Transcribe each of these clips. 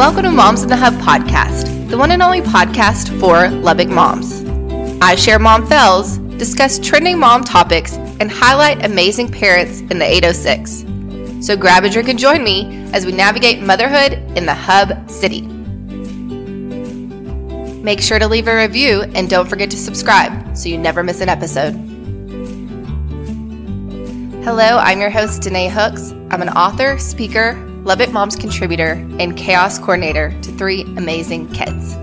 Welcome to Moms in the Hub podcast, the one and only podcast for Lubbock moms. I share mom fails, discuss trending mom topics, and highlight amazing parents in the 806. So grab a drink and join me as we navigate motherhood in the Hub City. Make sure to leave a review and don't forget to subscribe so you never miss an episode. Hello, I'm your host, Denay Hooks. I'm an author, speaker, Lubbock Moms contributor, and chaos coordinator to three amazing kids.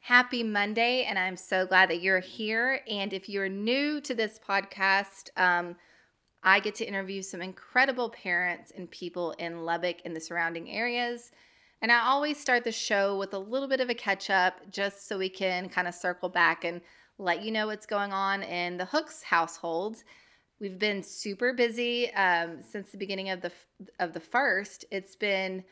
Happy Monday, and I'm so glad that you're here. And if you're new to this podcast, um, I get to interview some incredible parents and people in Lubbock and the surrounding areas. And I always start the show with a little bit of a catch up just so we can kind of circle back and let you know what's going on in the Hooks household. We've been super busy um, since the beginning of the of the first. It's been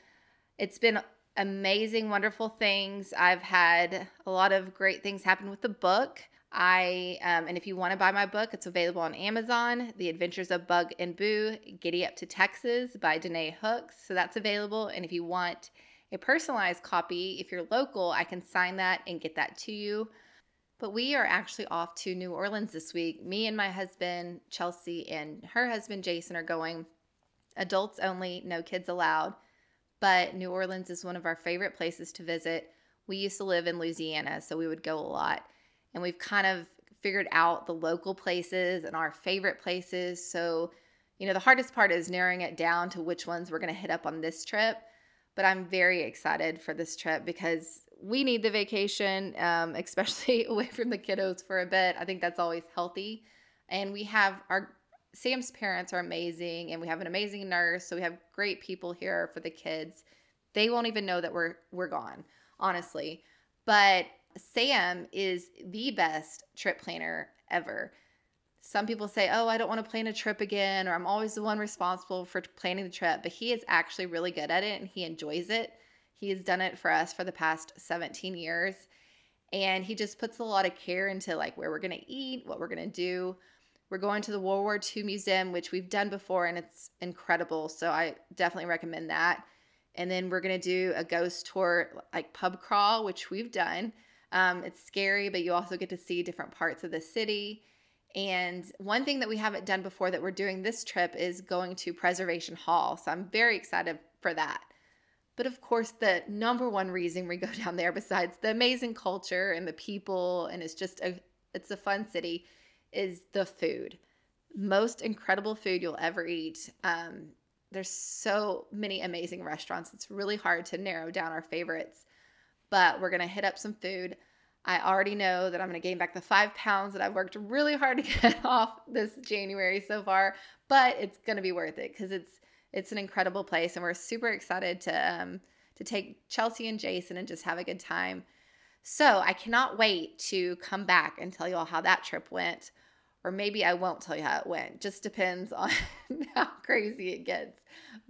it's been amazing, wonderful things. I've had a lot of great things happen with the book. I um, and if you want to buy my book, it's available on Amazon. The Adventures of Bug and Boo: Giddy Up to Texas by Denay Hooks. So that's available. And if you want a personalized copy, if you're local, I can sign that and get that to you. But we are actually off to New Orleans this week. Me and my husband, Chelsea, and her husband, Jason, are going. Adults only, no kids allowed but New Orleans is one of our favorite places to visit. We used to live in Louisiana, so we would go a lot. And we've kind of figured out the local places and our favorite places. So, you know, the hardest part is narrowing it down to which ones we're going to hit up on this trip. But I'm very excited for this trip because we need the vacation, um, especially away from the kiddos for a bit. I think that's always healthy. And we have our Sam's parents are amazing and we have an amazing nurse, so we have great people here for the kids. They won't even know that we're we're gone, honestly. But Sam is the best trip planner ever. Some people say, "Oh, I don't want to plan a trip again," or "I'm always the one responsible for planning the trip." But he is actually really good at it and he enjoys it. He has done it for us for the past 17 years. And he just puts a lot of care into like where we're going to eat, what we're going to do. We're going to the World War II Museum, which we've done before and it's incredible. So I definitely recommend that. And then we're going to do a ghost tour, like pub crawl, which we've done. Um, it's scary, but you also get to see different parts of the city. And one thing that we haven't done before that we're doing this trip is going to Preservation Hall. So I'm very excited for that. But of course, the number one reason we go down there, besides the amazing culture and the people, and it's just a it's a fun city, is the food. Most incredible food you'll ever eat. Um, there's so many amazing restaurants. It's really hard to narrow down our favorites, but we're gonna hit up some food. I already know that I'm gonna gain back the five pounds that I've worked really hard to get off this January so far, but it's gonna be worth it because it's it's an incredible place, and we're super excited to um, to take Chelsea and Jason and just have a good time. So I cannot wait to come back and tell you all how that trip went or maybe I won't tell you how it went. Just depends on how crazy it gets.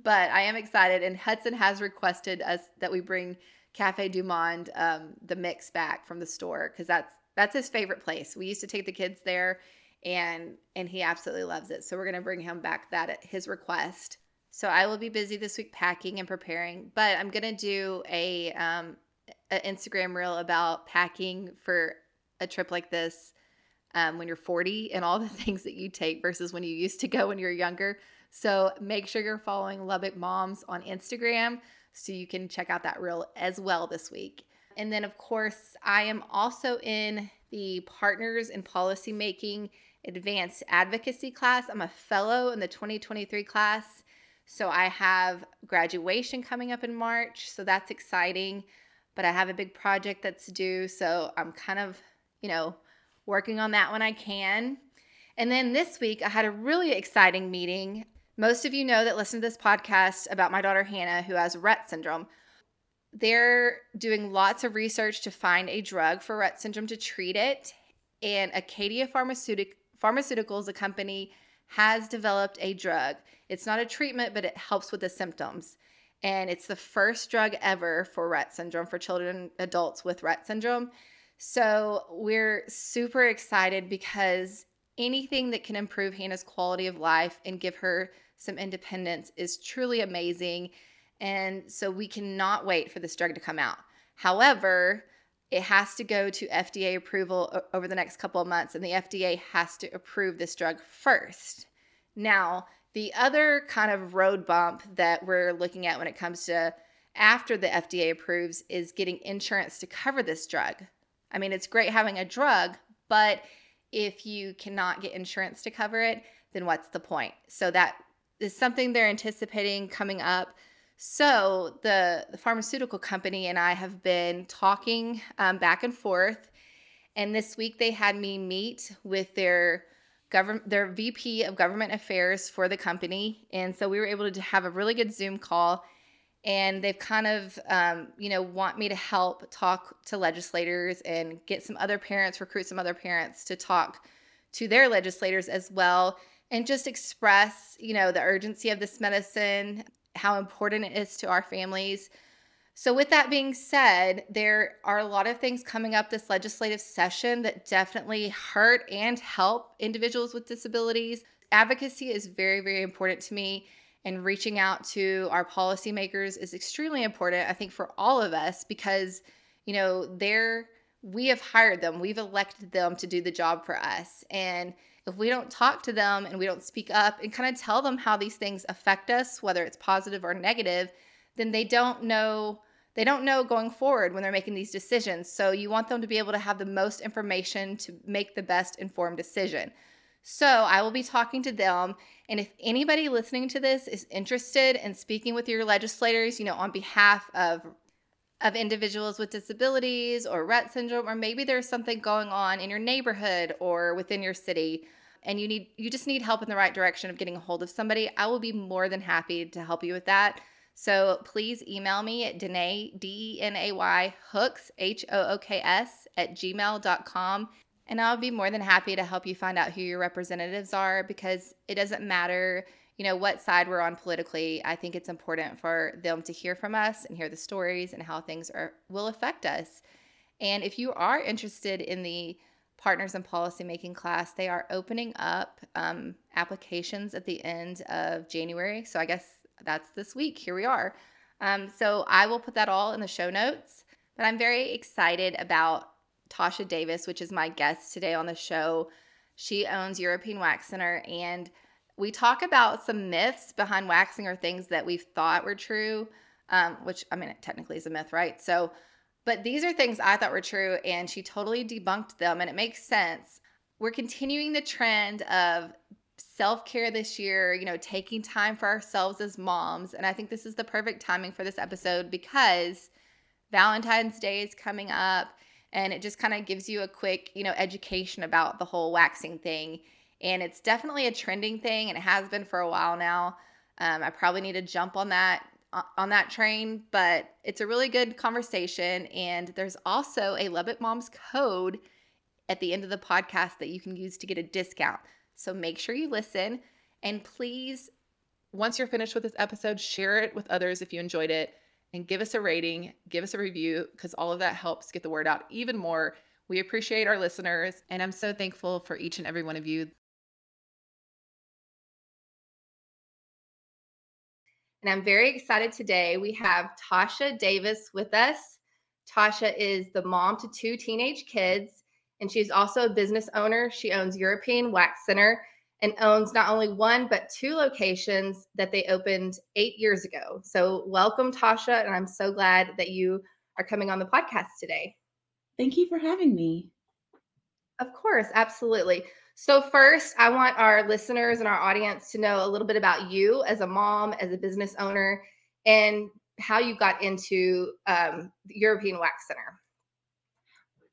But I am excited, and Hudson has requested us that we bring Cafe Du Monde, um, the mix back from the store, because that's that's his favorite place. We used to take the kids there, and and he absolutely loves it. So we're gonna bring him back that at his request. So I will be busy this week packing and preparing, but I'm gonna do a um, an Instagram reel about packing for a trip like this um, when you're 40 and all the things that you take versus when you used to go when you were younger. So make sure you're following Lubbock Moms on Instagram so you can check out that reel as well this week. And then, of course, I am also in the Partners in Policymaking Advanced Advocacy class. I'm a fellow in the 2023 class. So I have graduation coming up in March. So that's exciting. But I have a big project that's due. So I'm kind of, you know, working on that when I can. And then this week, I had a really exciting meeting. Most of you know that listen to this podcast about my daughter Hannah, who has Rett syndrome. They're doing lots of research to find a drug for Rett syndrome to treat it. And Acadia Pharmaceutic- Pharmaceuticals, a company, has developed a drug. It's not a treatment, but it helps with the symptoms. And it's the first drug ever for Rett syndrome for children, adults with Rett syndrome. So we're super excited because anything that can improve Hannah's quality of life and give her some independence is truly amazing. And so we cannot wait for this drug to come out. However, it has to go to FDA approval over the next couple of months, and the FDA has to approve this drug first. Now, the other kind of road bump that we're looking at when it comes to after the FDA approves is getting insurance to cover this drug. I mean, it's great having a drug, but if you cannot get insurance to cover it, then what's the point? So that is something they're anticipating coming up. So the, the pharmaceutical company and I have been talking um, back and forth, and this week they had me meet with their government their VP of government affairs for the company, and so we were able to have a really good Zoom call and they've kind of um, you know want me to help talk to legislators and get some other parents recruit some other parents to talk to their legislators as well and just express you know the urgency of this medicine how important it is to our families so with that being said there are a lot of things coming up this legislative session that definitely hurt and help individuals with disabilities advocacy is very very important to me and reaching out to our policymakers is extremely important, I think, for all of us because, you know, they're, we have hired them, we've elected them to do the job for us. And if we don't talk to them and we don't speak up and kind of tell them how these things affect us, whether it's positive or negative, then they don't know they don't know going forward when they're making these decisions. So you want them to be able to have the most information to make the best informed decision. So I will be talking to them. And if anybody listening to this is interested in speaking with your legislators, you know, on behalf of of individuals with disabilities or Rett syndrome, or maybe there's something going on in your neighborhood or within your city, and you need you just need help in the right direction of getting a hold of somebody, I will be more than happy to help you with that. So please email me at Denay, D E N A Y, hooks, H O O K S, at gmail.com. And I'll be more than happy to help you find out who your representatives are because it doesn't matter, you know, what side we're on politically. I think it's important for them to hear from us and hear the stories and how things are will affect us. And if you are interested in the partners in policymaking class, they are opening up um, applications at the end of January. So I guess that's this week. Here we are. Um, so I will put that all in the show notes. But I'm very excited about Tasha Davis, which is my guest today on the show. She owns European Wax Center, and we talk about some myths behind waxing or things that we've thought were true, um, which I mean, it technically is a myth, right? So, but these are things I thought were true, and she totally debunked them, and it makes sense. We're continuing the trend of self care this year, you know, taking time for ourselves as moms. And I think this is the perfect timing for this episode because Valentine's Day is coming up and it just kind of gives you a quick, you know, education about the whole waxing thing. And it's definitely a trending thing, and it has been for a while now. Um, I probably need to jump on that on that train, but it's a really good conversation. And there's also a Lubbock Moms code at the end of the podcast that you can use to get a discount. So make sure you listen, and please, once you're finished with this episode, share it with others if you enjoyed it and give us a rating, give us a review, because all of that helps get the word out even more. We appreciate our listeners, and I'm so thankful for each and every one of you. And I'm very excited today. We have Tasha Davis with us. Tasha is the mom to two teenage kids, and she's also a business owner. She owns European Wax Center and owns not only one but two locations that they opened eight years ago. So, welcome, Tasha, and I'm so glad that you are coming on the podcast today. Thank you for having me. Of course, absolutely. So, first, I want our listeners and our audience to know a little bit about you as a mom, as a business owner, and how you got into um, the European Wax Center.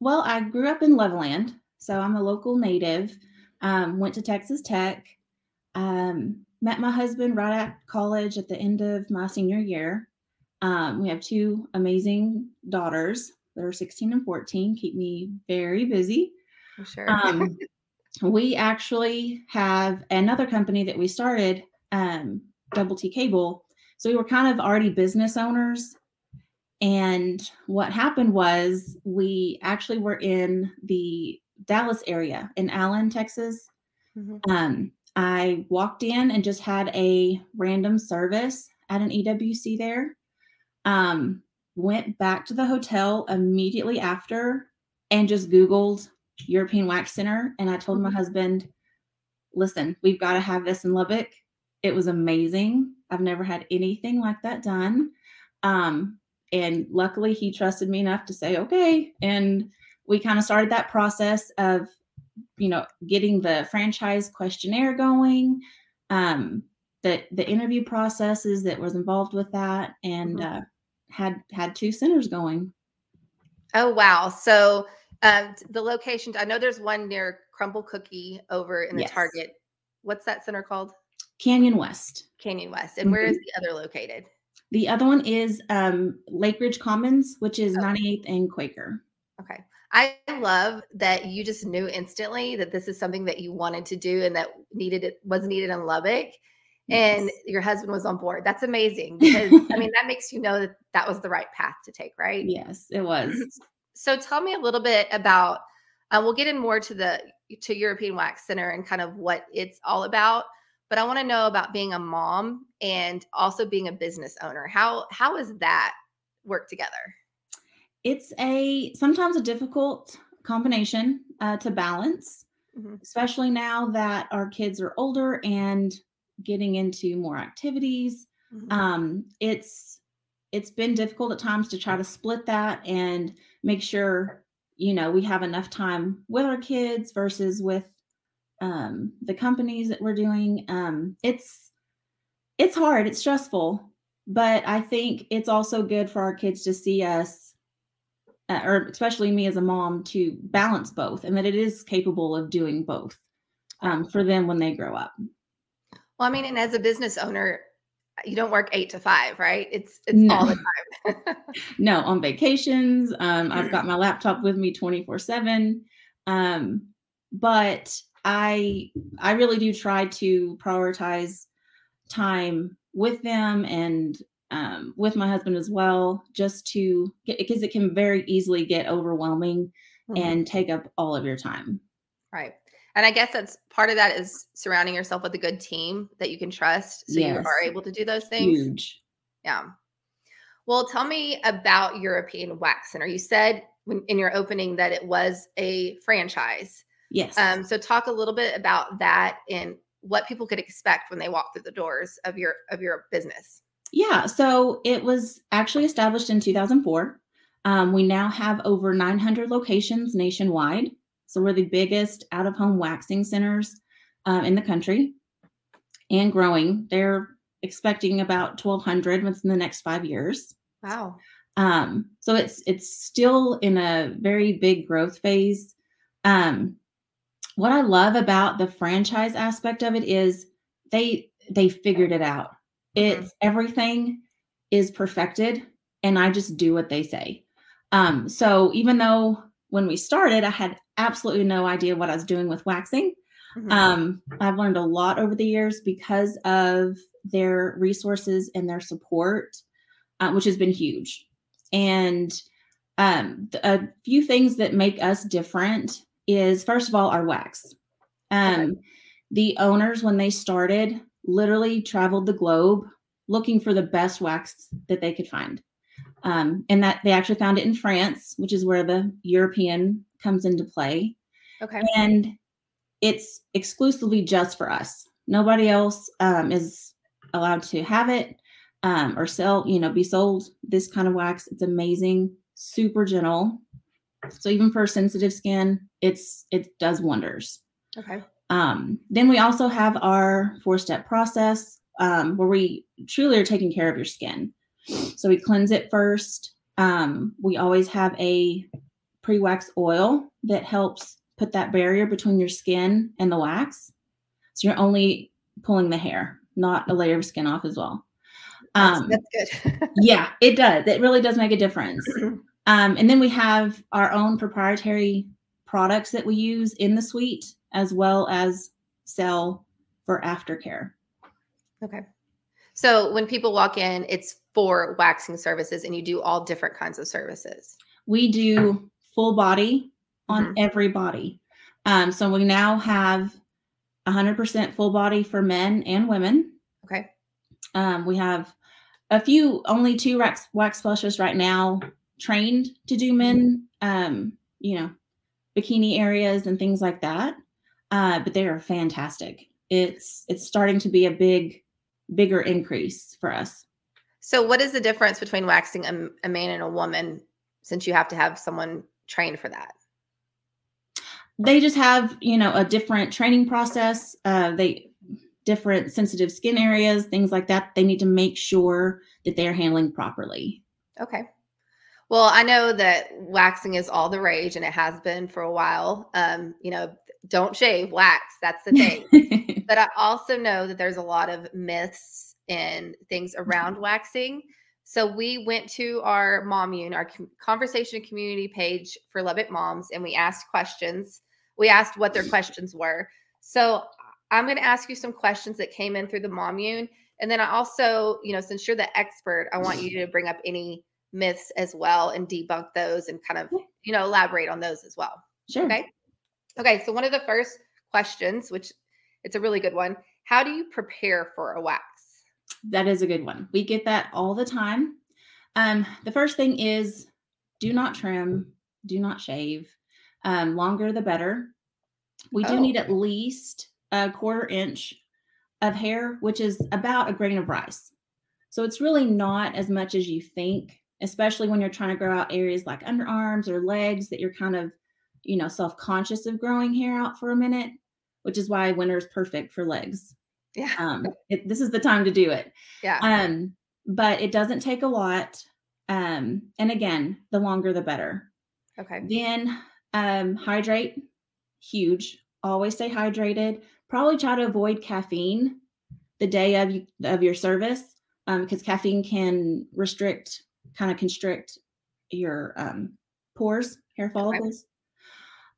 Well, I grew up in Loveland, so I'm a local native. Um, went to Texas Tech. Um, met my husband right at college at the end of my senior year. Um, we have two amazing daughters that are 16 and 14, keep me very busy. For sure. um, we actually have another company that we started, um, Double T Cable. So we were kind of already business owners. And what happened was we actually were in the Dallas area in Allen, Texas. Mm-hmm. Um, I walked in and just had a random service at an EWC there. Um, went back to the hotel immediately after and just Googled European Wax Center. And I told my mm-hmm. husband, listen, we've got to have this in Lubbock. It was amazing. I've never had anything like that done. Um, and luckily, he trusted me enough to say, okay. And we kind of started that process of, you know, getting the franchise questionnaire going, um, the the interview processes that was involved with that, and mm-hmm. uh, had had two centers going. Oh wow! So um, the location, I know there's one near Crumbl Cookie over in the yes. Target. What's that center called? Canyon West. Canyon West. And mm-hmm. where is the other located? The other one is um, Lake Ridge Commons, which is okay. 98th and Quaker. Okay. I love that you just knew instantly that this is something that you wanted to do and that needed it was needed in Lubbock. Yes. And your husband was on board. That's amazing because I mean that makes you know that that was the right path to take, right? Yes, it was. So tell me a little bit about. Uh, we'll get in more to the to European Wax Center and kind of what it's all about. But I want to know about being a mom and also being a business owner. How how is that work together? It's a sometimes a difficult combination uh, to balance, mm-hmm. especially now that our kids are older and getting into more activities. Mm-hmm. Um, it's it's been difficult at times to try to split that and make sure you know we have enough time with our kids versus with um, the companies that we're doing um, it's it's hard it's stressful but i think it's also good for our kids to see us uh, or especially me as a mom to balance both and that it is capable of doing both um, for them when they grow up. Well i mean and as a business owner you don't work eight to five, right? It's it's no. all the time. no, on vacations. Um, I've got my laptop with me 24 7. Um, but I I really do try to prioritize time with them and um, with my husband as well, just to get because it can very easily get overwhelming mm-hmm. and take up all of your time. Right. And I guess that's part of that is surrounding yourself with a good team that you can trust so yes. you are able to do those things. Huge. Yeah. Well, tell me about European Wax Center. You said when, in your opening that it was a franchise. Yes. Um, so talk a little bit about that and what people could expect when they walk through the doors of your of your business. Yeah. So it was actually established in 2004. Um, we now have over 900 locations nationwide. So we're the biggest out of home waxing centers um, in the country and growing. They're expecting about 1,200 within the next five years. Wow. Um, so it's it's still in a very big growth phase. Um, what I love about the franchise aspect of it is they they figured it out. Mm-hmm. It's everything is perfected, and I just do what they say. Um, so even though when we started, I had absolutely no idea what I was doing with waxing. Mm-hmm. Um, I've learned a lot over the years because of their resources and their support, uh, which has been huge. And um, a few things that make us different is first of all our wax. Um, okay. The owners, when they started, literally traveled the globe looking for the best wax that they could find. Um, and that they actually found it in France, which is where the European comes into play. Okay. And it's exclusively just for us. Nobody else um, is allowed to have it um, or sell, you know, be sold this kind of wax. It's amazing, super gentle. So even for sensitive skin, it's it does wonders. Okay. Um, then we also have our four step process um, where we truly are taking care of your skin. So we cleanse it first. Um, we always have a pre wax oil that helps put that barrier between your skin and the wax. So you're only pulling the hair, not a layer of skin off as well. Um, that's, good. yeah, it does. It really does make a difference. Um, and then we have our own proprietary products that we use in the suite as well as sell for aftercare. Okay. So when people walk in, it's for waxing services and you do all different kinds of services. We do full body on mm-hmm. every body. Um, so we now have 100% full body for men and women. Okay. Um, we have a few, only two wax, wax specialists right now trained to do men, um, you know, bikini areas and things like that. Uh, but they are fantastic. It's it's starting to be a big, bigger increase for us. So, what is the difference between waxing a, a man and a woman, since you have to have someone trained for that? They just have, you know, a different training process. Uh, they different sensitive skin areas, things like that. They need to make sure that they are handling properly. Okay. Well, I know that waxing is all the rage and it has been for a while. Um, you know, don't shave, wax. That's the thing. but I also know that there's a lot of myths and things around waxing. So we went to our Mommune, our conversation community page for Lubbock moms, and we asked questions. We asked what their questions were. So I'm going to ask you some questions that came in through the Mommune. And then I also, you know, since you're the expert, I want you to bring up any myths as well and debunk those and kind of, you know, elaborate on those as well. Sure. Okay. Okay. So one of the first questions, which it's a really good one. How do you prepare for a wax? That is a good one. We get that all the time. Um, the first thing is do not trim, do not shave. Um, longer the better. We do oh. need at least a quarter inch of hair, which is about a grain of rice. So it's really not as much as you think, especially when you're trying to grow out areas like underarms or legs that you're kind of, you know, self conscious of growing hair out for a minute, which is why winter is perfect for legs. Yeah. Um, it, this is the time to do it. Yeah. Um, but it doesn't take a lot. Um, and again, the longer the better. Okay. Then um, hydrate, huge. Always stay hydrated probably try to avoid caffeine the day of you, of your service um, because caffeine can restrict, kind of constrict your um, pores, hair follicles.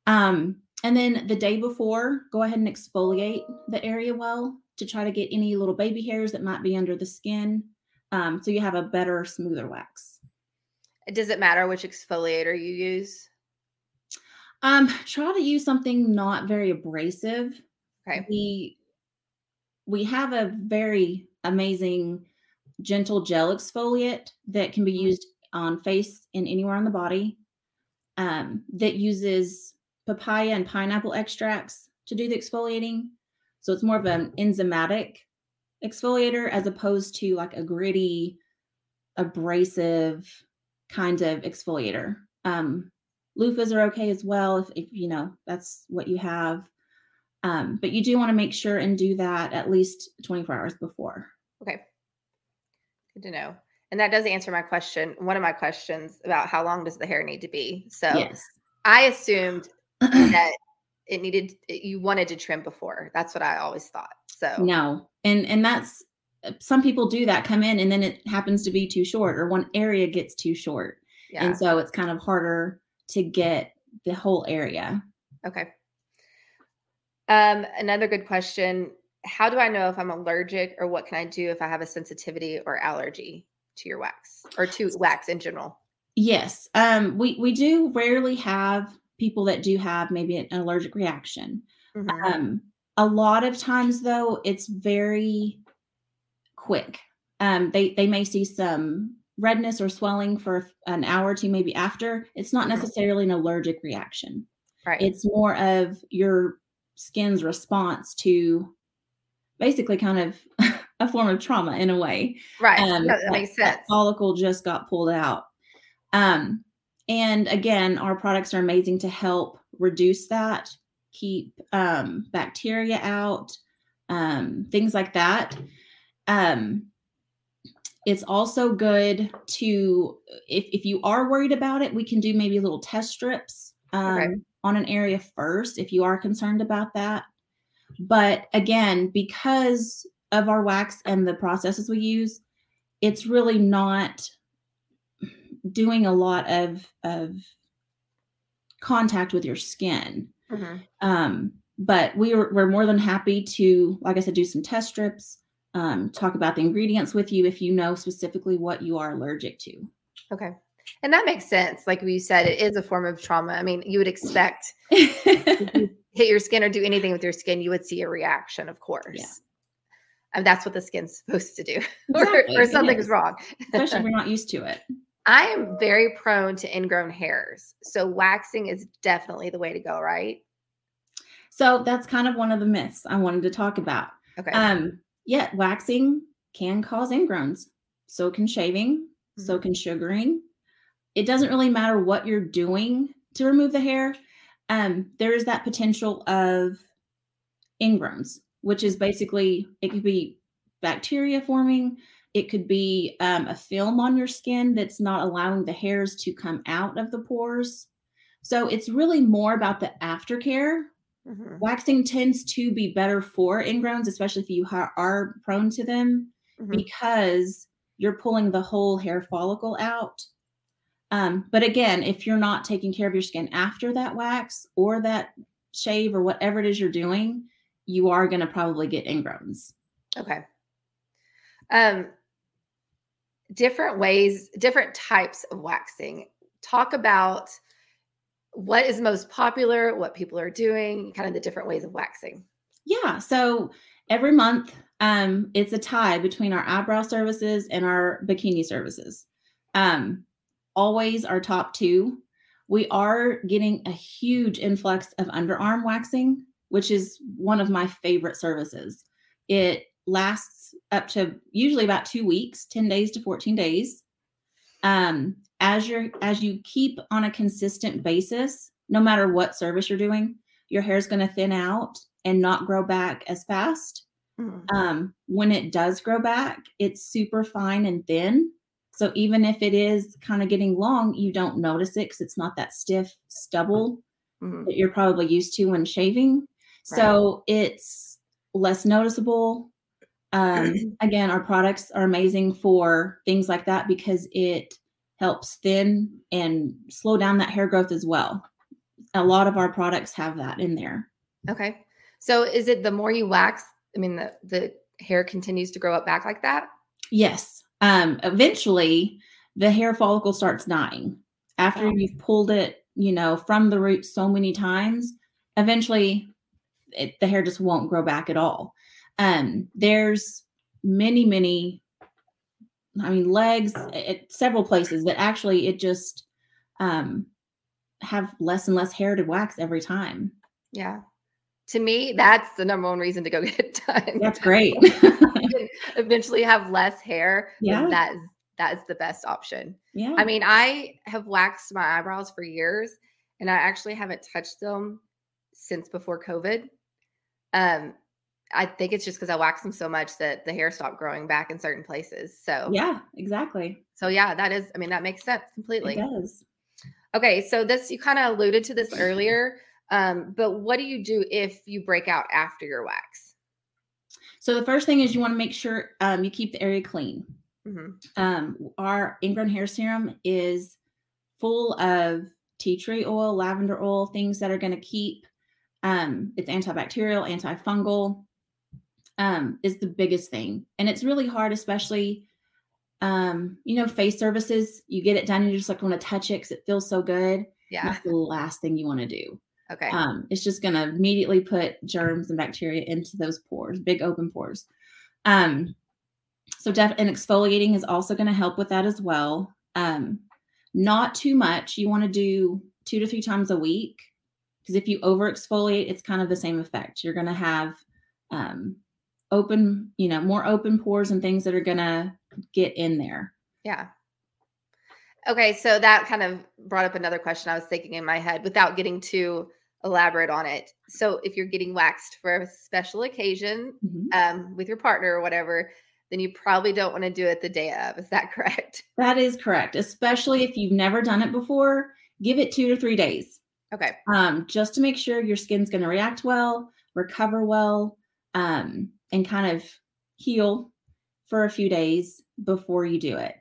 Okay. Um, and then the day before, go ahead and exfoliate the area well to try to get any little baby hairs that might be under the skin. Um, so you have a better, smoother wax. Does it matter which exfoliator you use? Um, try to use something not very abrasive. Okay. We we have a very amazing gentle gel exfoliate that can be mm-hmm. used on face and anywhere on the body. Um, that uses papaya and pineapple extracts to do the exfoliating. So it's more of an enzymatic exfoliator as opposed to like a gritty, abrasive kind of exfoliator. Um, loofahs are okay as well if, if you know that's what you have. Um, but you do want to make sure and do that at least 24 hours before. Good to know. And that does answer my question. One of my questions about how long does the hair need to be? So yes. I assumed that it needed you wanted to trim before. That's what I always thought. So no. And and that's uh, some people do that come in and then it happens to be too short or one area gets too short. Yeah. And so it's kind of harder to get the whole area. Okay. Um, another good question. How do I know if I'm allergic or what can I do if I have a sensitivity or allergy to your wax or to wax in general? Yes. Um, we, we do rarely have people that do have maybe an allergic reaction. Mm-hmm. Um, a lot of times though, it's very quick. Um, they, they may see some redness or swelling for an hour or two, maybe after. It's not mm-hmm. necessarily an allergic reaction. Right. It's more of your skin's response to basically kind of a form of trauma in a way. Right. Um, that, that makes sense. That follicle just got pulled out. Um, and again, our products are amazing to help reduce that, keep um, bacteria out, um, things like that. Um, it's also good to, if, if you are worried about it, we can do maybe little test strips. Um, okay on an area first if you are concerned about that. But again, because of our wax and the processes we use, it's really not doing a lot of of contact with your skin. Mm-hmm. Um, but we are, we're more than happy to, like I said, do some test strips, um, talk about the ingredients with you if you know specifically what you are allergic to. Okay. And that makes sense. Like we said, it is a form of trauma. I mean, you would expect hit your skin or do anything with your skin, you would see a reaction, of course. Yeah. And that's what the skin's supposed to do, Exactly, or, or something's is. wrong. Especially we're not used to it. I am very prone to ingrown hairs. So waxing is definitely the way to go, right? So that's kind of one of the myths I wanted to talk about. Okay. Um, yeah, waxing can cause ingrowns. So can shaving. So Mhm. can sugaring. It doesn't really matter what you're doing to remove the hair. Um, there is that potential of ingrowns, which is basically it could be bacteria forming. It could be um, a film on your skin that's not allowing the hairs to come out of the pores. So it's really more about the aftercare Mhm. waxing tends to be better for ingrowns, especially if you ha- are prone to them, Mhm. because you're pulling the whole hair follicle out. Um, but again, if you're not taking care of your skin after that wax or that shave or whatever it is you're doing, you are going to probably get ingrowns. Okay. Um, different ways, different types of waxing. Talk about what is most popular, what people are doing, kind of the different ways of waxing. Yeah. So every month, um, it's a tie between our eyebrow services and our bikini services. Um, always our top two. We are getting a huge influx of underarm waxing, which is one of my favorite services. It lasts up to usually about two weeks, 10 days to 14 days. Um, as you're as you keep on a consistent basis, no matter what service you're doing, your hair is going to thin out and not grow back as fast. Mhm. Um, when it does grow back, it's super fine and thin. So even if it is kind of getting long, you don't notice it because it's not that stiff stubble Mhm. that you're probably used to when shaving. So it's less noticeable. Um, again, our products are amazing for things like that because it helps thin and slow down that hair growth as well. A lot of our products have that in there. Okay. So is it the more you wax, I mean, the, the hair continues to grow up back like that? Yes. Um, eventually, the hair follicle starts dying after you've pulled it, you know, from the root so many times. Eventually, it, the hair just won't grow back at all. Um, there's many, many. I mean, legs at several places that actually it just um, have less and less hair to wax every time. Yeah. To me, that's the number one reason to go get it done. That's great. eventually have less hair. Yeah. That is that is the best option. yeah. I mean, I have waxed my eyebrows for years and I actually haven't touched them since before COVID. Um, I think it's just because I waxed them so much that the hair stopped growing back in certain places. So yeah, exactly. so yeah, that is I mean, that makes sense It completely. does. Okay, so this you kind of alluded to this earlier. Um, but what do you do if you break out after your wax? So the first thing is you want to make sure um, you keep the area clean. Mhm. Um, our ingrown hair serum is full of tea tree oil, lavender oil, things that are going to keep. Um, it's antibacterial, antifungal. Um, is the biggest thing, and it's really hard, especially. Um, you know, face services. You get it done, and you just like want to touch it because it feels so good. Yeah. That's the last thing you want to do. Okay. Um, it's just going to immediately put germs and bacteria into those pores, big open pores. Um, so, def- and exfoliating is also going to help with that as well. Um, not too much. You want to do two to three times a week because if you over exfoliate, it's kind of the same effect. You're going to have um, open, you know, more open pores and things that are going to get in there. Yeah. Okay, so that kind of brought up another question I was thinking in my head without getting too elaborate on it. So if you're getting waxed for a special occasion Mhm. um, with your partner or whatever, then you probably don't want to do it the day of. Is that correct? That is correct, especially if you've never done it before. Give it two to three days. Okay. um, just to make sure your skin's going to react well, recover well, um, and kind of heal for a few days before you do it.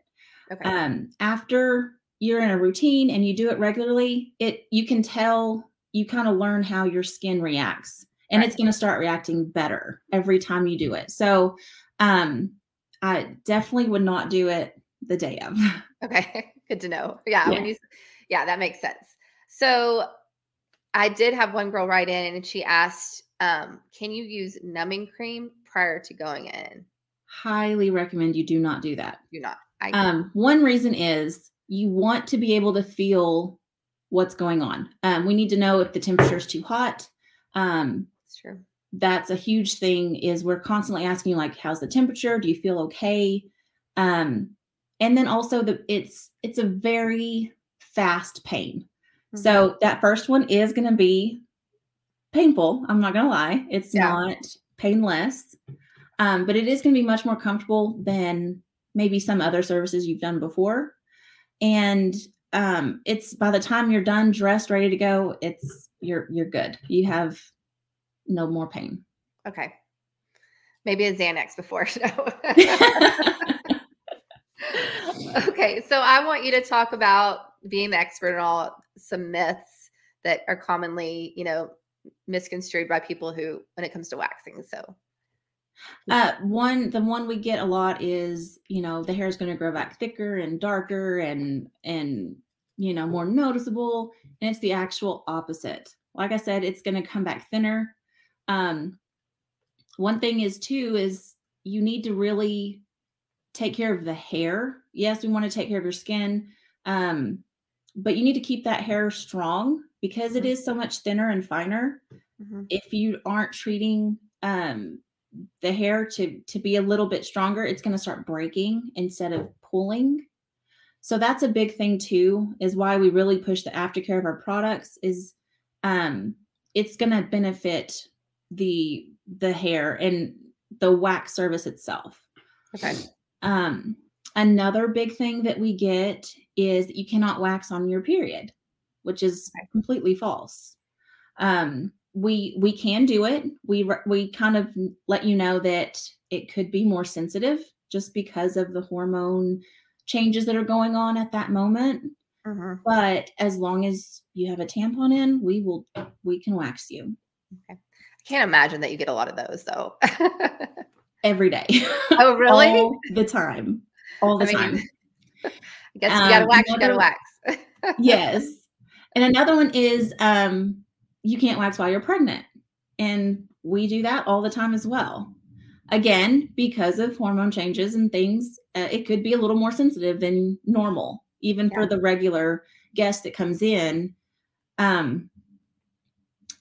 Okay. Um, after you're in a routine and you do it regularly, it you can tell you kind of learn how your skin reacts, and it's going to start reacting better every time you do it. So, um, I definitely would not do it the day of. Okay. Good to know. Yeah. Yeah. you, yeah, that makes sense. So I did have one girl write in and she asked, um, can you use numbing cream prior to going in? Highly recommend you do not do that. Do not. I um, one reason is you want to be able to feel what's going on. Um, we need to know if the temperature is too hot. Um, that's true. That's a huge thing. Is we're constantly asking you like, how's the temperature? Do you feel okay? Um, and then also the it's it's a very fast pain. Mm-hmm. So that first one is going to be painful. I'm not going to lie. It's yeah. not painless. Um, but it is going to be much more comfortable than maybe some other services you've done before. And um, it's by the time you're done, dressed, ready to go, it's you're you're good. You have no more pain. Okay. Maybe a Xanax before. okay, so I want you to talk about being the expert in all some myths that are commonly, you know, misconstrued by people who when it comes to waxing. So uh, one, the one we get a lot is, you know, the hair is going to grow back thicker and darker and, and, you know, more noticeable. And it's the actual opposite. Like I said, it's going to come back thinner. Um, one thing is too, is you need to really take care of the hair. Yes, we want to take care of your skin. Um, but you need to keep that hair strong because it mm-hmm. so much thinner and finer. Mm-hmm. If you aren't treating um, the hair to to be a little bit stronger it's going to start breaking instead of pulling. So that's a big thing too is why we really push the aftercare of our products is um it's going to benefit the the hair and the wax service itself. Okay. Um another big thing that we get is that you cannot wax on your period which is completely false. Um we we can do it. We we kind of let you know that it could be more sensitive just because of the hormone changes that are going on at that moment. Mm-hmm. But as long as you have a tampon in, we will we can wax you. Okay. I can't imagine that you get a lot of those though. Every day. Oh, really? All the time. All the I time. I guess you gotta um, wax, you gotta wax. yes. And another one is um you can't wax while you're pregnant. And we do that all the time as well. Again, because of hormone changes and things, uh, it could be a little more sensitive than normal, even yeah. for the regular guest that comes in. Um,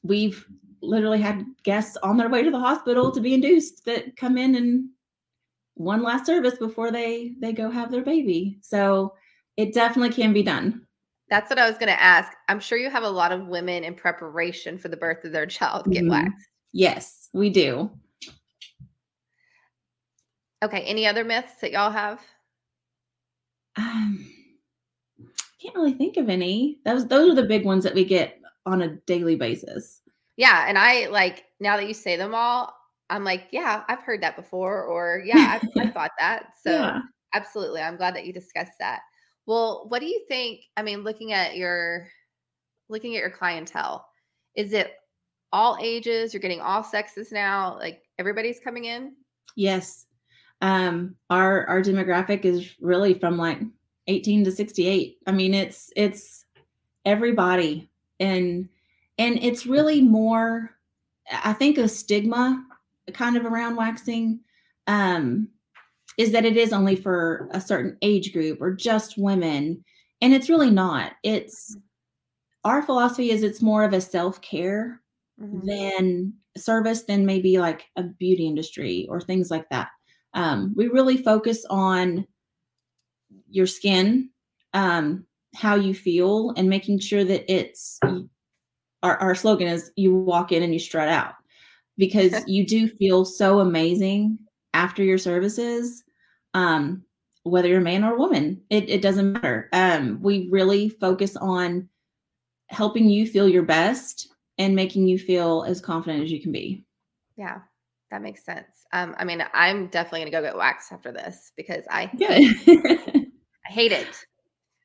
we've literally had guests on their way to the hospital to be induced that come in and one last service before they they go have their baby. So it definitely can be done. That's what I was going to ask. I'm sure you have a lot of women in preparation for the birth of their child get mm-hmm. waxed. Yes, we do. Okay. Any other myths that y'all have? Um, can't really think of any. Those those are the big ones that we get on a daily basis. Yeah, and I like now that you say them all, I'm like, yeah, I've heard that before, or yeah, I've, I've thought that. So yeah. absolutely, I'm glad that you discussed that. Well, what do you think? I mean, looking at your looking at your clientele, is it all ages? You're getting all sexes now? Like everybody's coming in? Yes. Um our our demographic is really from like 18 to 68. I mean, it's it's everybody and and it's really more I think a stigma kind of around waxing um is that it is only for a certain age group or just women. And it's really not. It's our philosophy is it's more of a self-care mm-hmm. than service than maybe like a beauty industry or things like that. Um, we really focus on your skin, um, how you feel, and making sure that it's our, our slogan is you walk in and you strut out because you do feel so amazing after your services um, whether you're a man or a woman, it, it doesn't matter. Um, we really focus on helping you feel your best and making you feel as confident as you can be. Yeah, that makes sense. Um, I mean, I'm definitely gonna go get waxed after this because I I hate it.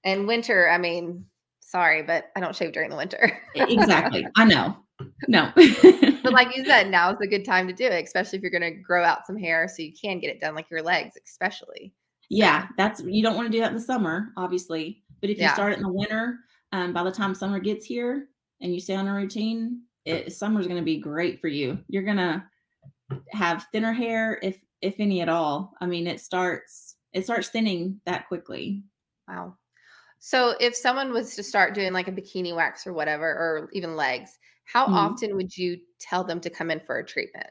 And winter, I mean, sorry, but I don't shave during the winter. exactly. I know. No. but like you said, now is a good time to do it, especially if you're going to grow out some hair so you can get it done, like your legs, especially. Yeah, that's you don't want to do that in the summer, obviously. But if you yeah. start it in the winter, um, by the time summer gets here, and you stay on a routine, it, summer's going to be great for you. You're going to have thinner hair, if if any at all. I mean, it starts it starts thinning that quickly. Wow. So if someone was to start doing like a bikini wax or whatever, or even legs, how mm-hmm. often would you tell them to come in for a treatment?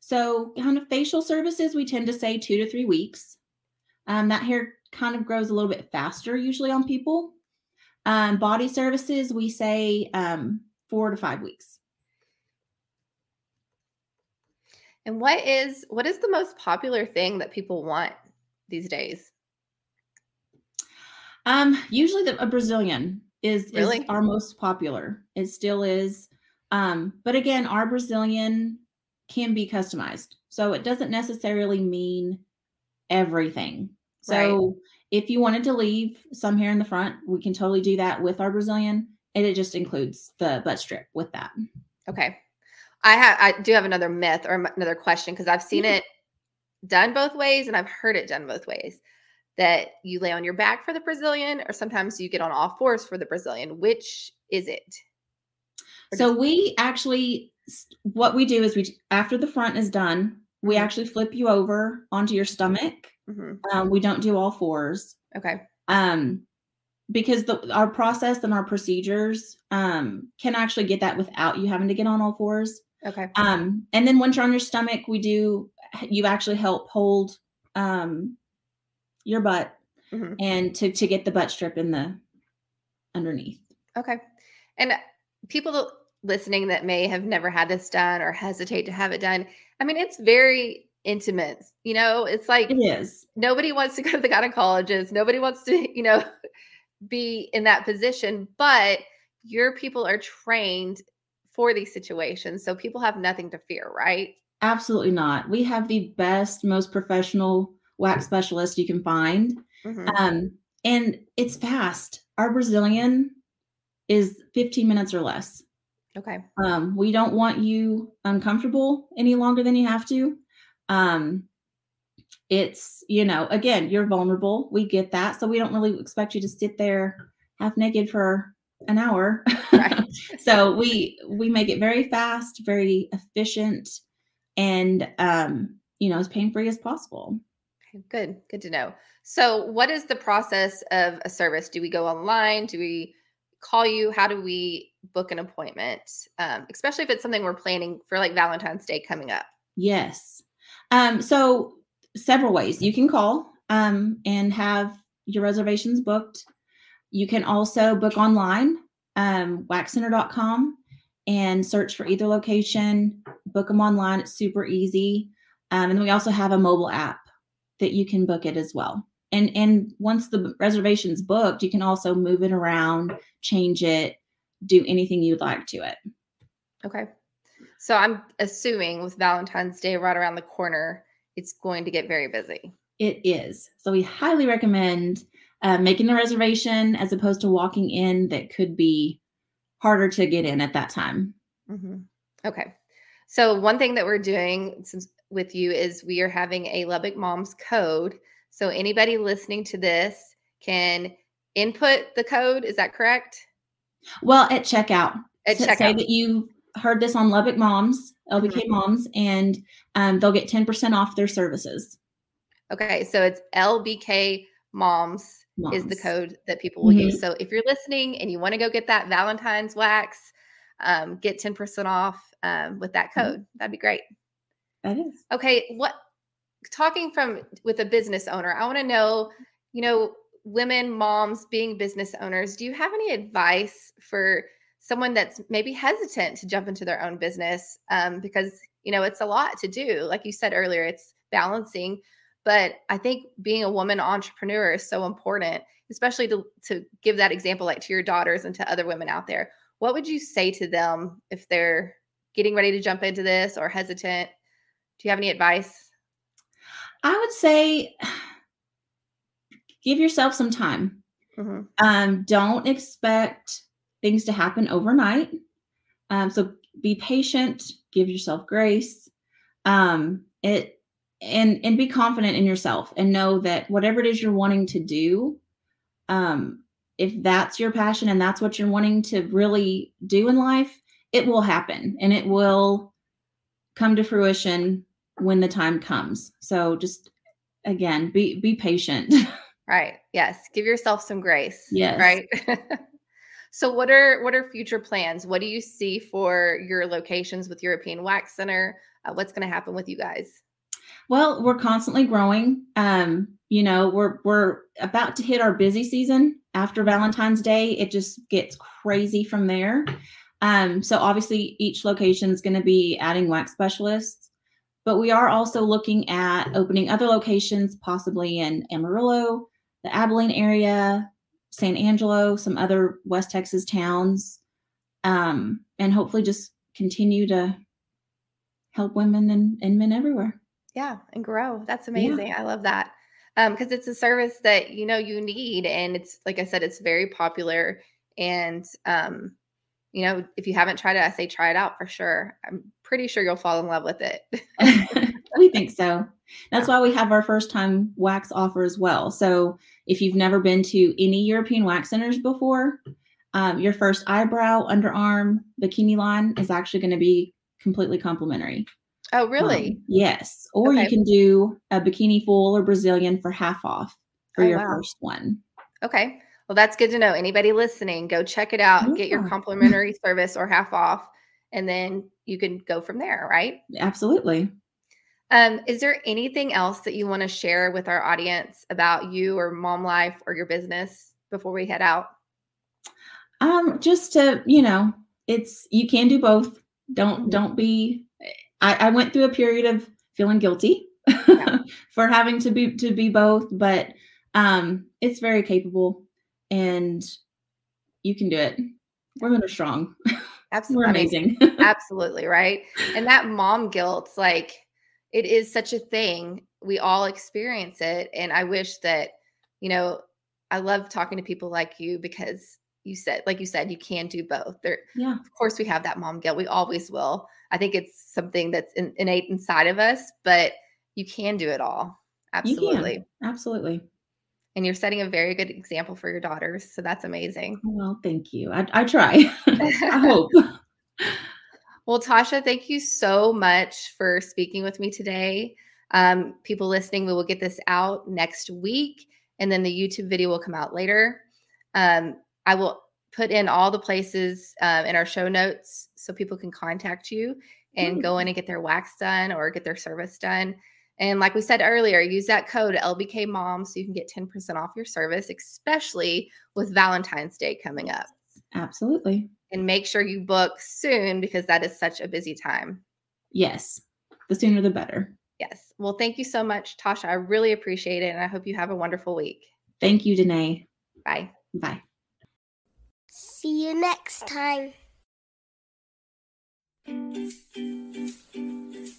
So, kind of facial services, we tend to say two to three weeks. Um, that hair kind of grows a little bit faster usually on people. Um, body services, we say um, four to five weeks. And what is what is the most popular thing that people want these days? Um, usually the, a Brazilian is, really? is our most popular. It still is. Um, but again, our Brazilian can be customized. So it doesn't necessarily mean everything. So right. if you wanted to leave some hair in the front, we can totally do that with our Brazilian. And it just includes the butt strip with that. Okay. I have I do have another myth or another question because I've seen mm-hmm. it done both ways and I've heard it done both ways. That you lay on your back for the Brazilian, or sometimes you get on all fours for the Brazilian. Which is it? so we actually, what we do is we after the front is done, we mm-hmm. actually flip you over onto your stomach. Mm-hmm. Um, we don't do all fours. Okay. Um, because the our process and our procedures um can actually get that without you having to get on all fours. Okay. Um, and then once you're on your stomach, we do you actually help hold um your butt mm-hmm. and to to get the butt strip in the underneath. Okay. And people listening that may have never had this done or hesitate to have it done, I mean, it's very intimate. You know, it's like it is. Nobody wants to go to the gynecologist. Nobody wants to, you know, be in that position, but your people are trained for these situations. So people have nothing to fear, right? Absolutely not. We have the best, most professional wax specialist you can find. Mm-hmm. Um, and it's fast. Our Brazilian is 15 minutes or less. Okay. Um, we don't want you uncomfortable any longer than you have to. Um, it's, you know, again, you're vulnerable. We get that. So we don't really expect you to sit there half naked for an hour. Right. so we we make it very fast, very efficient, and um, you know, as pain free as possible. Good, good to know. So, what is the process of a service? Do we go online? Do we call you? How do we book an appointment? Um, especially if it's something we're planning for, like Valentine's Day coming up. Yes. Um, so several ways you can call um, and have your reservations booked. You can also book online, um, waxcenter.com, and search for either location. Book them online. It's super easy. Um, and we also have a mobile app that you can book it as well. And and once the reservation's booked, you can also move it around, change it, do anything you'd like to it. Okay. So I'm assuming with Valentine's Day right around the corner, it's going to get very busy. It is. So we highly recommend uh, making a reservation as opposed to walking in that could be harder to get in at that time. Mm-hmm. Okay. So one thing that we're doing with you is we are having a Lubbock Moms code. So anybody listening to this can input the code. Is that correct? Well, at checkout. At checkout. Say that you heard this on Lubbock Moms, LBK mm-hmm. Moms, and um, they'll get 10% off their services. Okay. So it's LBK Moms Moms. is the code that people will mm-hmm. use. So if you're listening and you want to go get that Valentine's wax, um, get 10% off um, with that mm-hmm. code. Mm-hmm. That'd be great. That is. Okay. What talking from with a business owner, I want to know, you know, women, moms being business owners, do you have any advice for someone that's maybe hesitant to jump into their own business? Um, because, you know, it's a lot to do. Like you said earlier, it's balancing but I think being a woman entrepreneur is so important, especially to, to give that example, like to your daughters and to other women out there. What would you say to them if they're getting ready to jump into this or hesitant? Do you have any advice? I would say give yourself some time. Mm-hmm. Um, don't expect things to happen overnight. Um, so be patient, give yourself grace. Um, it and and be confident in yourself and know that whatever it is you're wanting to do um if that's your passion and that's what you're wanting to really do in life, it will happen and it will come to fruition when the time comes. So just again, be be patient. Right. Yes. Give yourself some grace. Yes. Right. so what are what are future plans? What do you see for your locations with European Wax Center? Uh, what's going to happen with you guys? Well, we're constantly growing. Um, you know, we're we're about to hit our busy season after Valentine's Day. It just gets crazy from there. Um, so obviously each location is going to be adding wax specialists, but we are also looking at opening other locations, possibly in Amarillo, the Abilene area, San Angelo, some other West Texas towns, um, and hopefully just continue to help women and, and men everywhere. Yeah, and grow. That's amazing. Yeah. I love that. Um, because it's a service that you know you need, and it's like I said, it's very popular. And um, you know, if you haven't tried it, I say try it out for sure. I'm pretty sure you'll fall in love with it. we think so. That's why we have our first time wax offer as well. So if you've never been to any European wax centers before, um, your first eyebrow, underarm, bikini line is actually going to be completely complimentary. Oh, really? Um, yes. Or okay. you can do a bikini full or Brazilian for half off for oh, your wow. first one. Okay. Well, that's good to know. Anybody listening, go check it out, yeah. get your complimentary service or half off, and then you can go from there, right? Absolutely. Um, is there anything else that you want to share with our audience about you or mom life or your business before we head out? Um, just to, you know, it's you can do both. Don't mm-hmm. don't be I, I went through a period of feeling guilty yeah. for having to be to be both, but um it's very capable and you can do it. Women are strong. Absolutely. We're amazing. Absolutely, right? And that mom guilt, like it is such a thing. We all experience it. And I wish that, you know, I love talking to people like you because you said, like you said, you can do both. There, yeah. Of course, we have that mom guilt. We always will. I think it's something that's in, innate inside of us, but you can do it all. Absolutely. Absolutely. And you're setting a very good example for your daughters. So that's amazing. Well, thank you. I, I try. I hope. Well, Tasha, thank you so much for speaking with me today. Um, people listening, we will get this out next week, and then the YouTube video will come out later. Um, I will put in all the places uh, in our show notes so people can contact you and mm. go in and get their wax done or get their service done. And like we said earlier, use that code LBK Mom so you can get 10% off your service, especially with Valentine's Day coming up. Absolutely and make sure you book soon because that is such a busy time. Yes. The sooner the better. Yes. Well, thank you so much, Tasha. I really appreciate it. And I hope you have a wonderful week. Thank you, Denay. Bye. Bye. See you next time.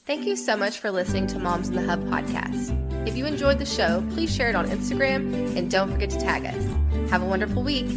Thank you so much for listening to Moms in the Hub podcast. If you enjoyed the show, please share it on Instagram and don't forget to tag us. Have a wonderful week.